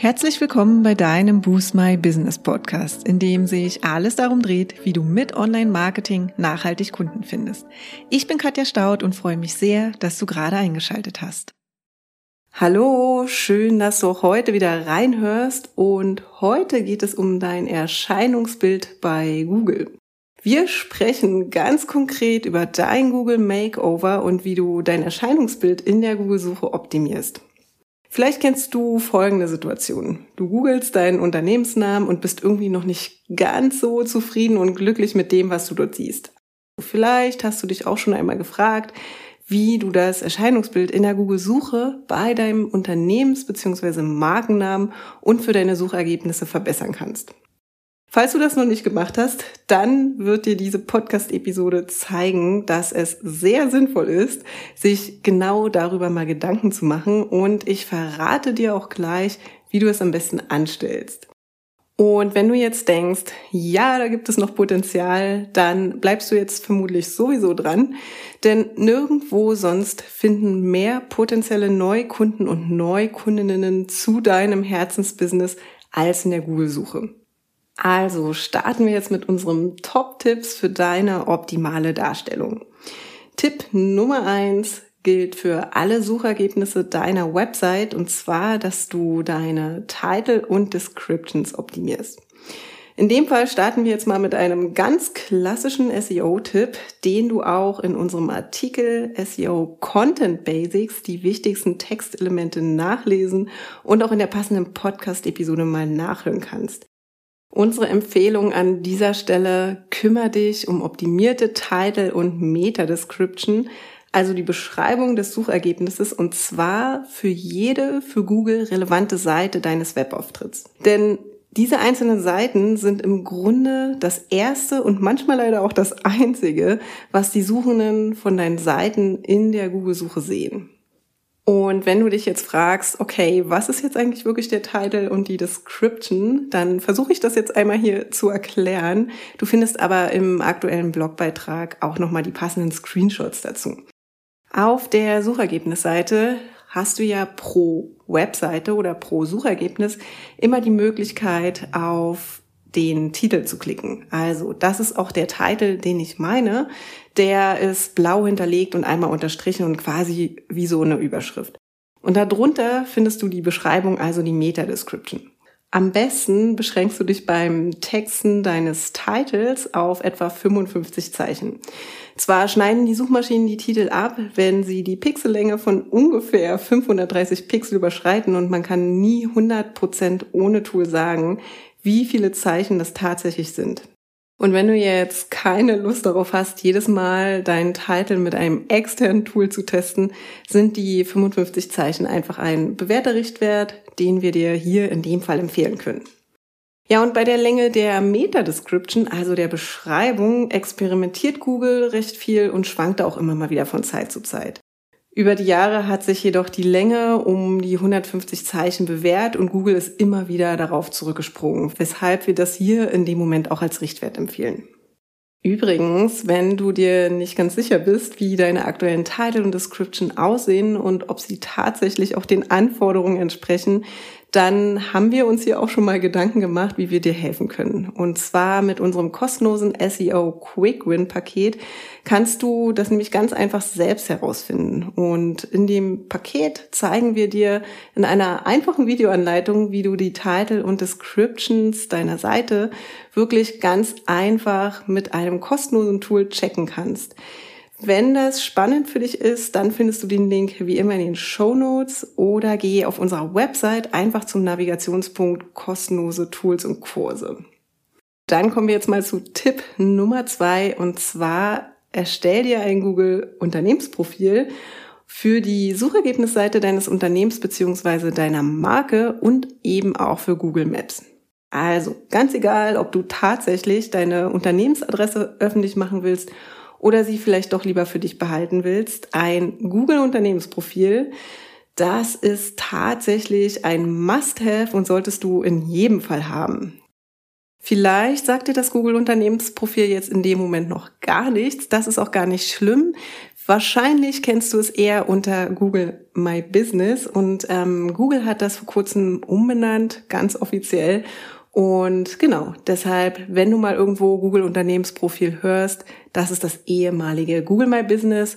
Herzlich willkommen bei deinem Boost My Business Podcast, in dem sich alles darum dreht, wie du mit Online-Marketing nachhaltig Kunden findest. Ich bin Katja Staud und freue mich sehr, dass du gerade eingeschaltet hast. Hallo, schön, dass du heute wieder reinhörst und heute geht es um dein Erscheinungsbild bei Google. Wir sprechen ganz konkret über dein Google Makeover und wie du dein Erscheinungsbild in der Google-Suche optimierst. Vielleicht kennst du folgende Situation. Du googelst deinen Unternehmensnamen und bist irgendwie noch nicht ganz so zufrieden und glücklich mit dem, was du dort siehst. Vielleicht hast du dich auch schon einmal gefragt, wie du das Erscheinungsbild in der Google-Suche bei deinem Unternehmens- bzw. Markennamen und für deine Suchergebnisse verbessern kannst. Falls du das noch nicht gemacht hast, dann wird dir diese Podcast-Episode zeigen, dass es sehr sinnvoll ist, sich genau darüber mal Gedanken zu machen und ich verrate dir auch gleich, wie du es am besten anstellst. Und wenn du jetzt denkst, ja, da gibt es noch Potenzial, dann bleibst du jetzt vermutlich sowieso dran, denn nirgendwo sonst finden mehr potenzielle Neukunden und Neukundinnen zu deinem Herzensbusiness als in der Google-Suche. Also starten wir jetzt mit unserem Top-Tipps für deine optimale Darstellung. Tipp Nummer eins gilt für alle Suchergebnisse deiner Website und zwar, dass du deine Title und Descriptions optimierst. In dem Fall starten wir jetzt mal mit einem ganz klassischen SEO-Tipp, den du auch in unserem Artikel SEO Content Basics, die wichtigsten Textelemente nachlesen und auch in der passenden Podcast-Episode mal nachhören kannst. Unsere Empfehlung an dieser Stelle, kümmere dich um optimierte Title und Meta-Description, also die Beschreibung des Suchergebnisses und zwar für jede für Google relevante Seite deines Webauftritts. Denn diese einzelnen Seiten sind im Grunde das erste und manchmal leider auch das einzige, was die Suchenden von deinen Seiten in der Google-Suche sehen. Und wenn du dich jetzt fragst, okay, was ist jetzt eigentlich wirklich der Titel und die Description, dann versuche ich das jetzt einmal hier zu erklären. Du findest aber im aktuellen Blogbeitrag auch nochmal die passenden Screenshots dazu. Auf der Suchergebnisseite hast du ja pro Webseite oder pro Suchergebnis immer die Möglichkeit, auf den Titel zu klicken. Also das ist auch der Titel, den ich meine. Der ist blau hinterlegt und einmal unterstrichen und quasi wie so eine Überschrift. Und darunter findest du die Beschreibung, also die Meta-Description. Am besten beschränkst du dich beim Texten deines Titles auf etwa 55 Zeichen. Zwar schneiden die Suchmaschinen die Titel ab, wenn sie die Pixellänge von ungefähr 530 Pixel überschreiten und man kann nie 100% ohne Tool sagen, wie viele Zeichen das tatsächlich sind. Und wenn du jetzt keine Lust darauf hast, jedes Mal deinen Titel mit einem externen Tool zu testen, sind die 55 Zeichen einfach ein bewährter Richtwert, den wir dir hier in dem Fall empfehlen können. Ja, und bei der Länge der Meta-Description, also der Beschreibung, experimentiert Google recht viel und schwankt auch immer mal wieder von Zeit zu Zeit. Über die Jahre hat sich jedoch die Länge um die 150 Zeichen bewährt und Google ist immer wieder darauf zurückgesprungen, weshalb wir das hier in dem Moment auch als Richtwert empfehlen. Übrigens, wenn du dir nicht ganz sicher bist, wie deine aktuellen Title und Description aussehen und ob sie tatsächlich auch den Anforderungen entsprechen, dann haben wir uns hier auch schon mal Gedanken gemacht, wie wir dir helfen können. Und zwar mit unserem kostenlosen SEO Quick Win Paket kannst du das nämlich ganz einfach selbst herausfinden. Und in dem Paket zeigen wir dir in einer einfachen Videoanleitung, wie du die Title und Descriptions deiner Seite wirklich ganz einfach mit einem kostenlosen Tool checken kannst. Wenn das spannend für dich ist, dann findest du den Link wie immer in den Show Notes oder geh auf unserer Website einfach zum Navigationspunkt kostenlose Tools und Kurse. Dann kommen wir jetzt mal zu Tipp Nummer zwei und zwar erstell dir ein Google Unternehmensprofil für die Suchergebnisseite deines Unternehmens beziehungsweise deiner Marke und eben auch für Google Maps. Also ganz egal, ob du tatsächlich deine Unternehmensadresse öffentlich machen willst oder sie vielleicht doch lieber für dich behalten willst, ein Google-Unternehmensprofil. Das ist tatsächlich ein Must-Have und solltest du in jedem Fall haben. Vielleicht sagt dir das Google-Unternehmensprofil jetzt in dem Moment noch gar nichts. Das ist auch gar nicht schlimm. Wahrscheinlich kennst du es eher unter Google My Business und ähm, Google hat das vor kurzem umbenannt, ganz offiziell. Und genau, deshalb, wenn du mal irgendwo Google Unternehmensprofil hörst, das ist das ehemalige Google My Business,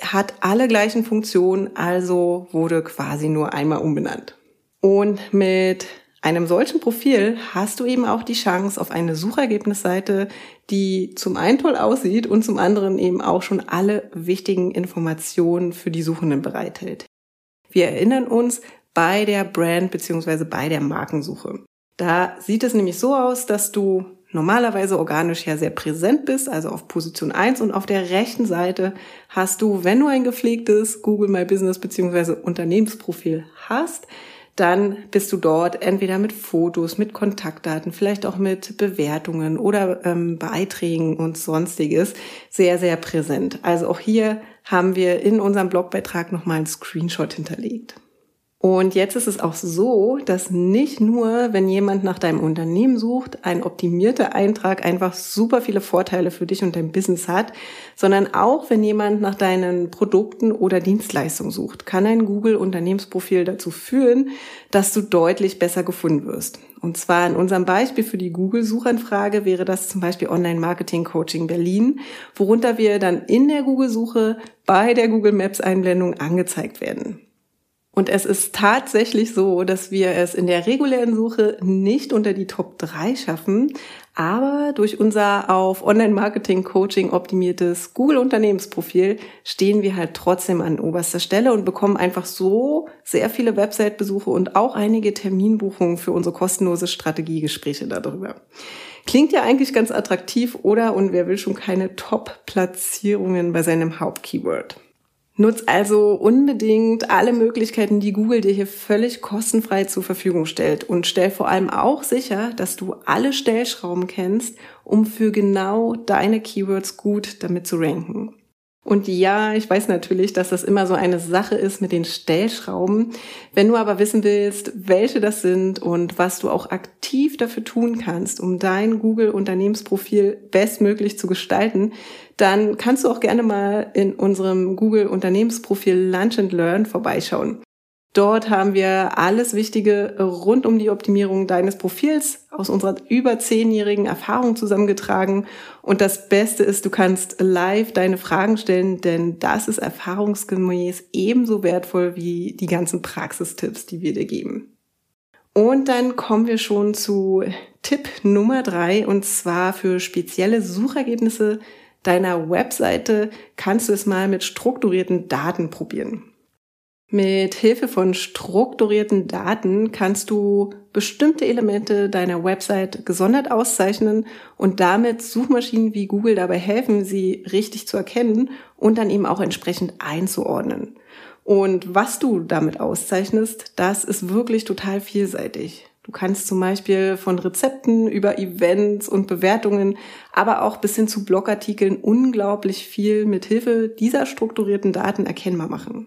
hat alle gleichen Funktionen, also wurde quasi nur einmal umbenannt. Und mit einem solchen Profil hast du eben auch die Chance auf eine Suchergebnisseite, die zum einen toll aussieht und zum anderen eben auch schon alle wichtigen Informationen für die Suchenden bereithält. Wir erinnern uns bei der Brand bzw. bei der Markensuche. Da sieht es nämlich so aus, dass du normalerweise organisch ja sehr präsent bist, also auf Position 1 und auf der rechten Seite hast du, wenn du ein gepflegtes Google My Business bzw. Unternehmensprofil hast, dann bist du dort entweder mit Fotos, mit Kontaktdaten, vielleicht auch mit Bewertungen oder ähm, Beiträgen und sonstiges sehr, sehr präsent. Also auch hier haben wir in unserem Blogbeitrag nochmal einen Screenshot hinterlegt. Und jetzt ist es auch so, dass nicht nur, wenn jemand nach deinem Unternehmen sucht, ein optimierter Eintrag einfach super viele Vorteile für dich und dein Business hat, sondern auch, wenn jemand nach deinen Produkten oder Dienstleistungen sucht, kann ein Google Unternehmensprofil dazu führen, dass du deutlich besser gefunden wirst. Und zwar in unserem Beispiel für die Google-Suchanfrage wäre das zum Beispiel Online-Marketing-Coaching Berlin, worunter wir dann in der Google-Suche bei der Google Maps-Einblendung angezeigt werden. Und es ist tatsächlich so, dass wir es in der regulären Suche nicht unter die Top 3 schaffen, aber durch unser auf Online-Marketing-Coaching optimiertes Google-Unternehmensprofil stehen wir halt trotzdem an oberster Stelle und bekommen einfach so sehr viele Website-Besuche und auch einige Terminbuchungen für unsere kostenlose Strategiegespräche darüber. Klingt ja eigentlich ganz attraktiv, oder? Und wer will schon keine Top-Platzierungen bei seinem Hauptkeyword? Nutz also unbedingt alle Möglichkeiten, die Google dir hier völlig kostenfrei zur Verfügung stellt und stell vor allem auch sicher, dass du alle Stellschrauben kennst, um für genau deine Keywords gut damit zu ranken. Und ja, ich weiß natürlich, dass das immer so eine Sache ist mit den Stellschrauben. Wenn du aber wissen willst, welche das sind und was du auch aktiv dafür tun kannst, um dein Google-Unternehmensprofil bestmöglich zu gestalten, dann kannst du auch gerne mal in unserem Google-Unternehmensprofil Lunch and Learn vorbeischauen. Dort haben wir alles Wichtige rund um die Optimierung deines Profils aus unserer über zehnjährigen Erfahrung zusammengetragen. Und das Beste ist, du kannst live deine Fragen stellen, denn das ist erfahrungsgemäß ebenso wertvoll wie die ganzen Praxistipps, die wir dir geben. Und dann kommen wir schon zu Tipp Nummer drei, und zwar für spezielle Suchergebnisse deiner Webseite kannst du es mal mit strukturierten Daten probieren. Mit Hilfe von strukturierten Daten kannst du bestimmte Elemente deiner Website gesondert auszeichnen und damit Suchmaschinen wie Google dabei helfen, sie richtig zu erkennen und dann eben auch entsprechend einzuordnen. Und was du damit auszeichnest, das ist wirklich total vielseitig. Du kannst zum Beispiel von Rezepten über Events und Bewertungen, aber auch bis hin zu Blogartikeln unglaublich viel mit Hilfe dieser strukturierten Daten erkennbar machen.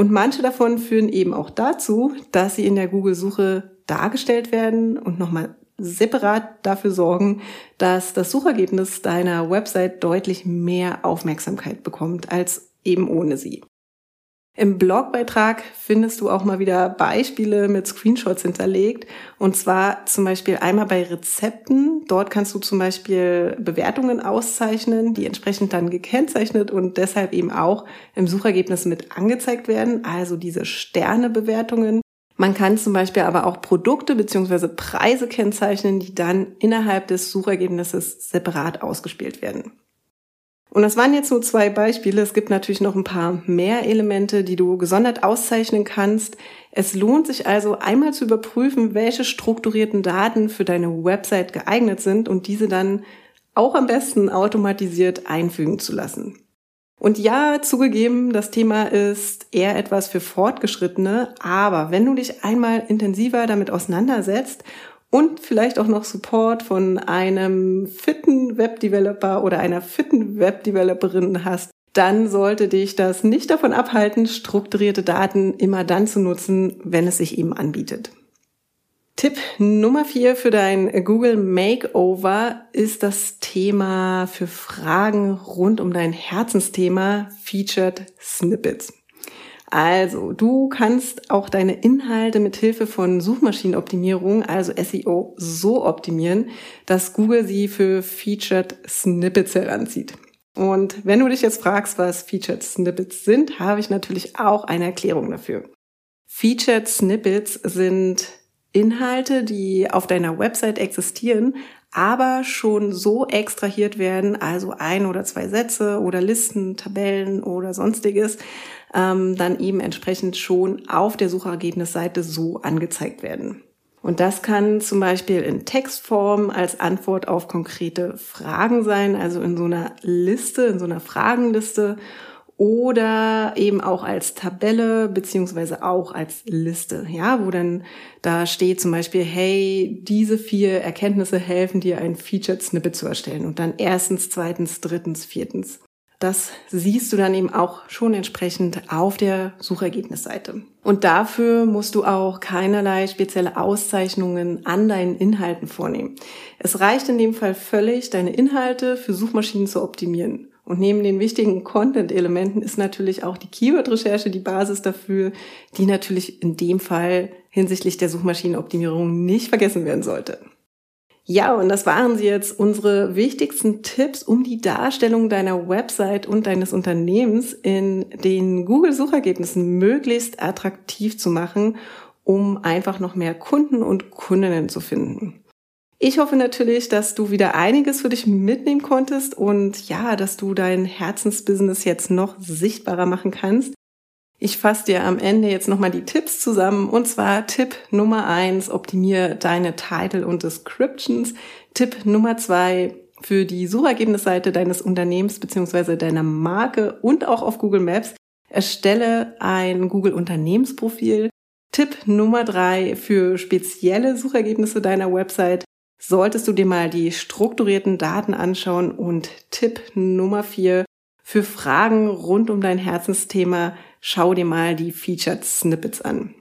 Und manche davon führen eben auch dazu, dass sie in der Google-Suche dargestellt werden und nochmal separat dafür sorgen, dass das Suchergebnis deiner Website deutlich mehr Aufmerksamkeit bekommt als eben ohne sie. Im Blogbeitrag findest du auch mal wieder Beispiele mit Screenshots hinterlegt. Und zwar zum Beispiel einmal bei Rezepten. Dort kannst du zum Beispiel Bewertungen auszeichnen, die entsprechend dann gekennzeichnet und deshalb eben auch im Suchergebnis mit angezeigt werden. Also diese Sternebewertungen. Man kann zum Beispiel aber auch Produkte beziehungsweise Preise kennzeichnen, die dann innerhalb des Suchergebnisses separat ausgespielt werden. Und das waren jetzt nur zwei Beispiele. Es gibt natürlich noch ein paar mehr Elemente, die du gesondert auszeichnen kannst. Es lohnt sich also einmal zu überprüfen, welche strukturierten Daten für deine Website geeignet sind und diese dann auch am besten automatisiert einfügen zu lassen. Und ja, zugegeben, das Thema ist eher etwas für Fortgeschrittene, aber wenn du dich einmal intensiver damit auseinandersetzt und vielleicht auch noch Support von einem fitten Webdeveloper oder einer fitten Webdeveloperin hast, dann sollte dich das nicht davon abhalten, strukturierte Daten immer dann zu nutzen, wenn es sich eben anbietet. Tipp Nummer vier für dein Google Makeover ist das Thema für Fragen rund um dein Herzensthema Featured Snippets. Also, du kannst auch deine Inhalte mit Hilfe von Suchmaschinenoptimierung, also SEO, so optimieren, dass Google sie für Featured Snippets heranzieht. Und wenn du dich jetzt fragst, was Featured Snippets sind, habe ich natürlich auch eine Erklärung dafür. Featured Snippets sind Inhalte, die auf deiner Website existieren, aber schon so extrahiert werden, also ein oder zwei Sätze oder Listen, Tabellen oder sonstiges, ähm, dann eben entsprechend schon auf der Suchergebnisseite so angezeigt werden. Und das kann zum Beispiel in Textform als Antwort auf konkrete Fragen sein, also in so einer Liste, in so einer Fragenliste oder eben auch als Tabelle beziehungsweise auch als Liste, ja, wo dann da steht zum Beispiel, hey, diese vier Erkenntnisse helfen dir, ein Featured Snippet zu erstellen und dann erstens, zweitens, drittens, viertens. Das siehst du dann eben auch schon entsprechend auf der Suchergebnisseite. Und dafür musst du auch keinerlei spezielle Auszeichnungen an deinen Inhalten vornehmen. Es reicht in dem Fall völlig, deine Inhalte für Suchmaschinen zu optimieren. Und neben den wichtigen Content-Elementen ist natürlich auch die Keyword-Recherche die Basis dafür, die natürlich in dem Fall hinsichtlich der Suchmaschinenoptimierung nicht vergessen werden sollte. Ja, und das waren sie jetzt unsere wichtigsten Tipps, um die Darstellung deiner Website und deines Unternehmens in den Google-Suchergebnissen möglichst attraktiv zu machen, um einfach noch mehr Kunden und Kundinnen zu finden. Ich hoffe natürlich, dass du wieder einiges für dich mitnehmen konntest und ja, dass du dein Herzensbusiness jetzt noch sichtbarer machen kannst. Ich fasse dir am Ende jetzt nochmal die Tipps zusammen und zwar Tipp Nummer eins, optimiere deine Title und Descriptions. Tipp Nummer zwei, für die Suchergebnisseite deines Unternehmens beziehungsweise deiner Marke und auch auf Google Maps erstelle ein Google Unternehmensprofil. Tipp Nummer drei, für spezielle Suchergebnisse deiner Website solltest du dir mal die strukturierten Daten anschauen und Tipp Nummer vier für Fragen rund um dein Herzensthema schau dir mal die Featured Snippets an.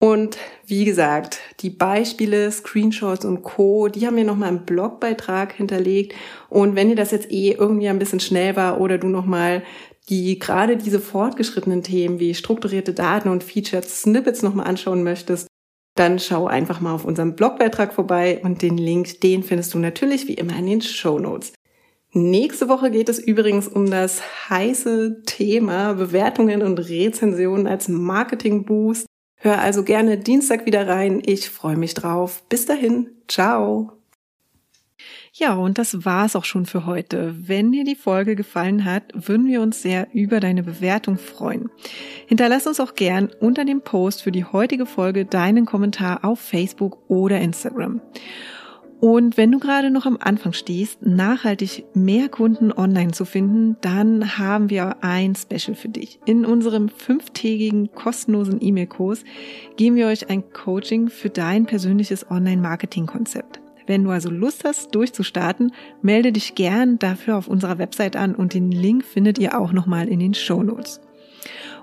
Und wie gesagt, die Beispiele, Screenshots und Co., die haben wir nochmal im Blogbeitrag hinterlegt. Und wenn dir das jetzt eh irgendwie ein bisschen schnell war oder du nochmal die gerade diese fortgeschrittenen Themen wie strukturierte Daten und Featured Snippets nochmal anschauen möchtest, dann schau einfach mal auf unserem Blogbeitrag vorbei und den Link, den findest du natürlich wie immer in den Show Notes. Nächste Woche geht es übrigens um das heiße Thema Bewertungen und Rezensionen als Marketing-Boost. Hör also gerne Dienstag wieder rein. Ich freue mich drauf. Bis dahin. Ciao. Ja, und das war's auch schon für heute. Wenn dir die Folge gefallen hat, würden wir uns sehr über deine Bewertung freuen. Hinterlass uns auch gern unter dem Post für die heutige Folge deinen Kommentar auf Facebook oder Instagram. Und wenn du gerade noch am Anfang stehst, nachhaltig mehr Kunden online zu finden, dann haben wir ein Special für dich. In unserem fünftägigen kostenlosen E-Mail-Kurs geben wir euch ein Coaching für dein persönliches Online-Marketing-Konzept. Wenn du also Lust hast, durchzustarten, melde dich gern dafür auf unserer Website an und den Link findet ihr auch nochmal in den Show Notes.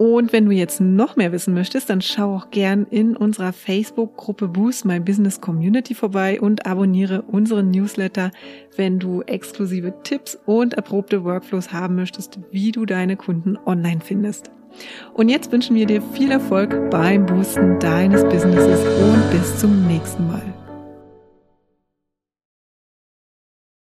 Und wenn du jetzt noch mehr wissen möchtest, dann schau auch gern in unserer Facebook-Gruppe Boost My Business Community vorbei und abonniere unseren Newsletter, wenn du exklusive Tipps und erprobte Workflows haben möchtest, wie du deine Kunden online findest. Und jetzt wünschen wir dir viel Erfolg beim Boosten deines Businesses und bis zum nächsten Mal.